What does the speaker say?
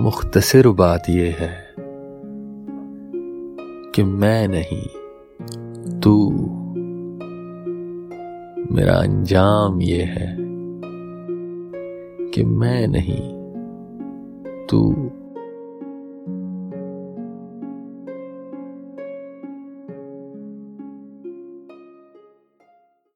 मुख्तसर बात यह है कि मैं नहीं, तू मेरा अंजाम ये है कि मैं नहीं, तू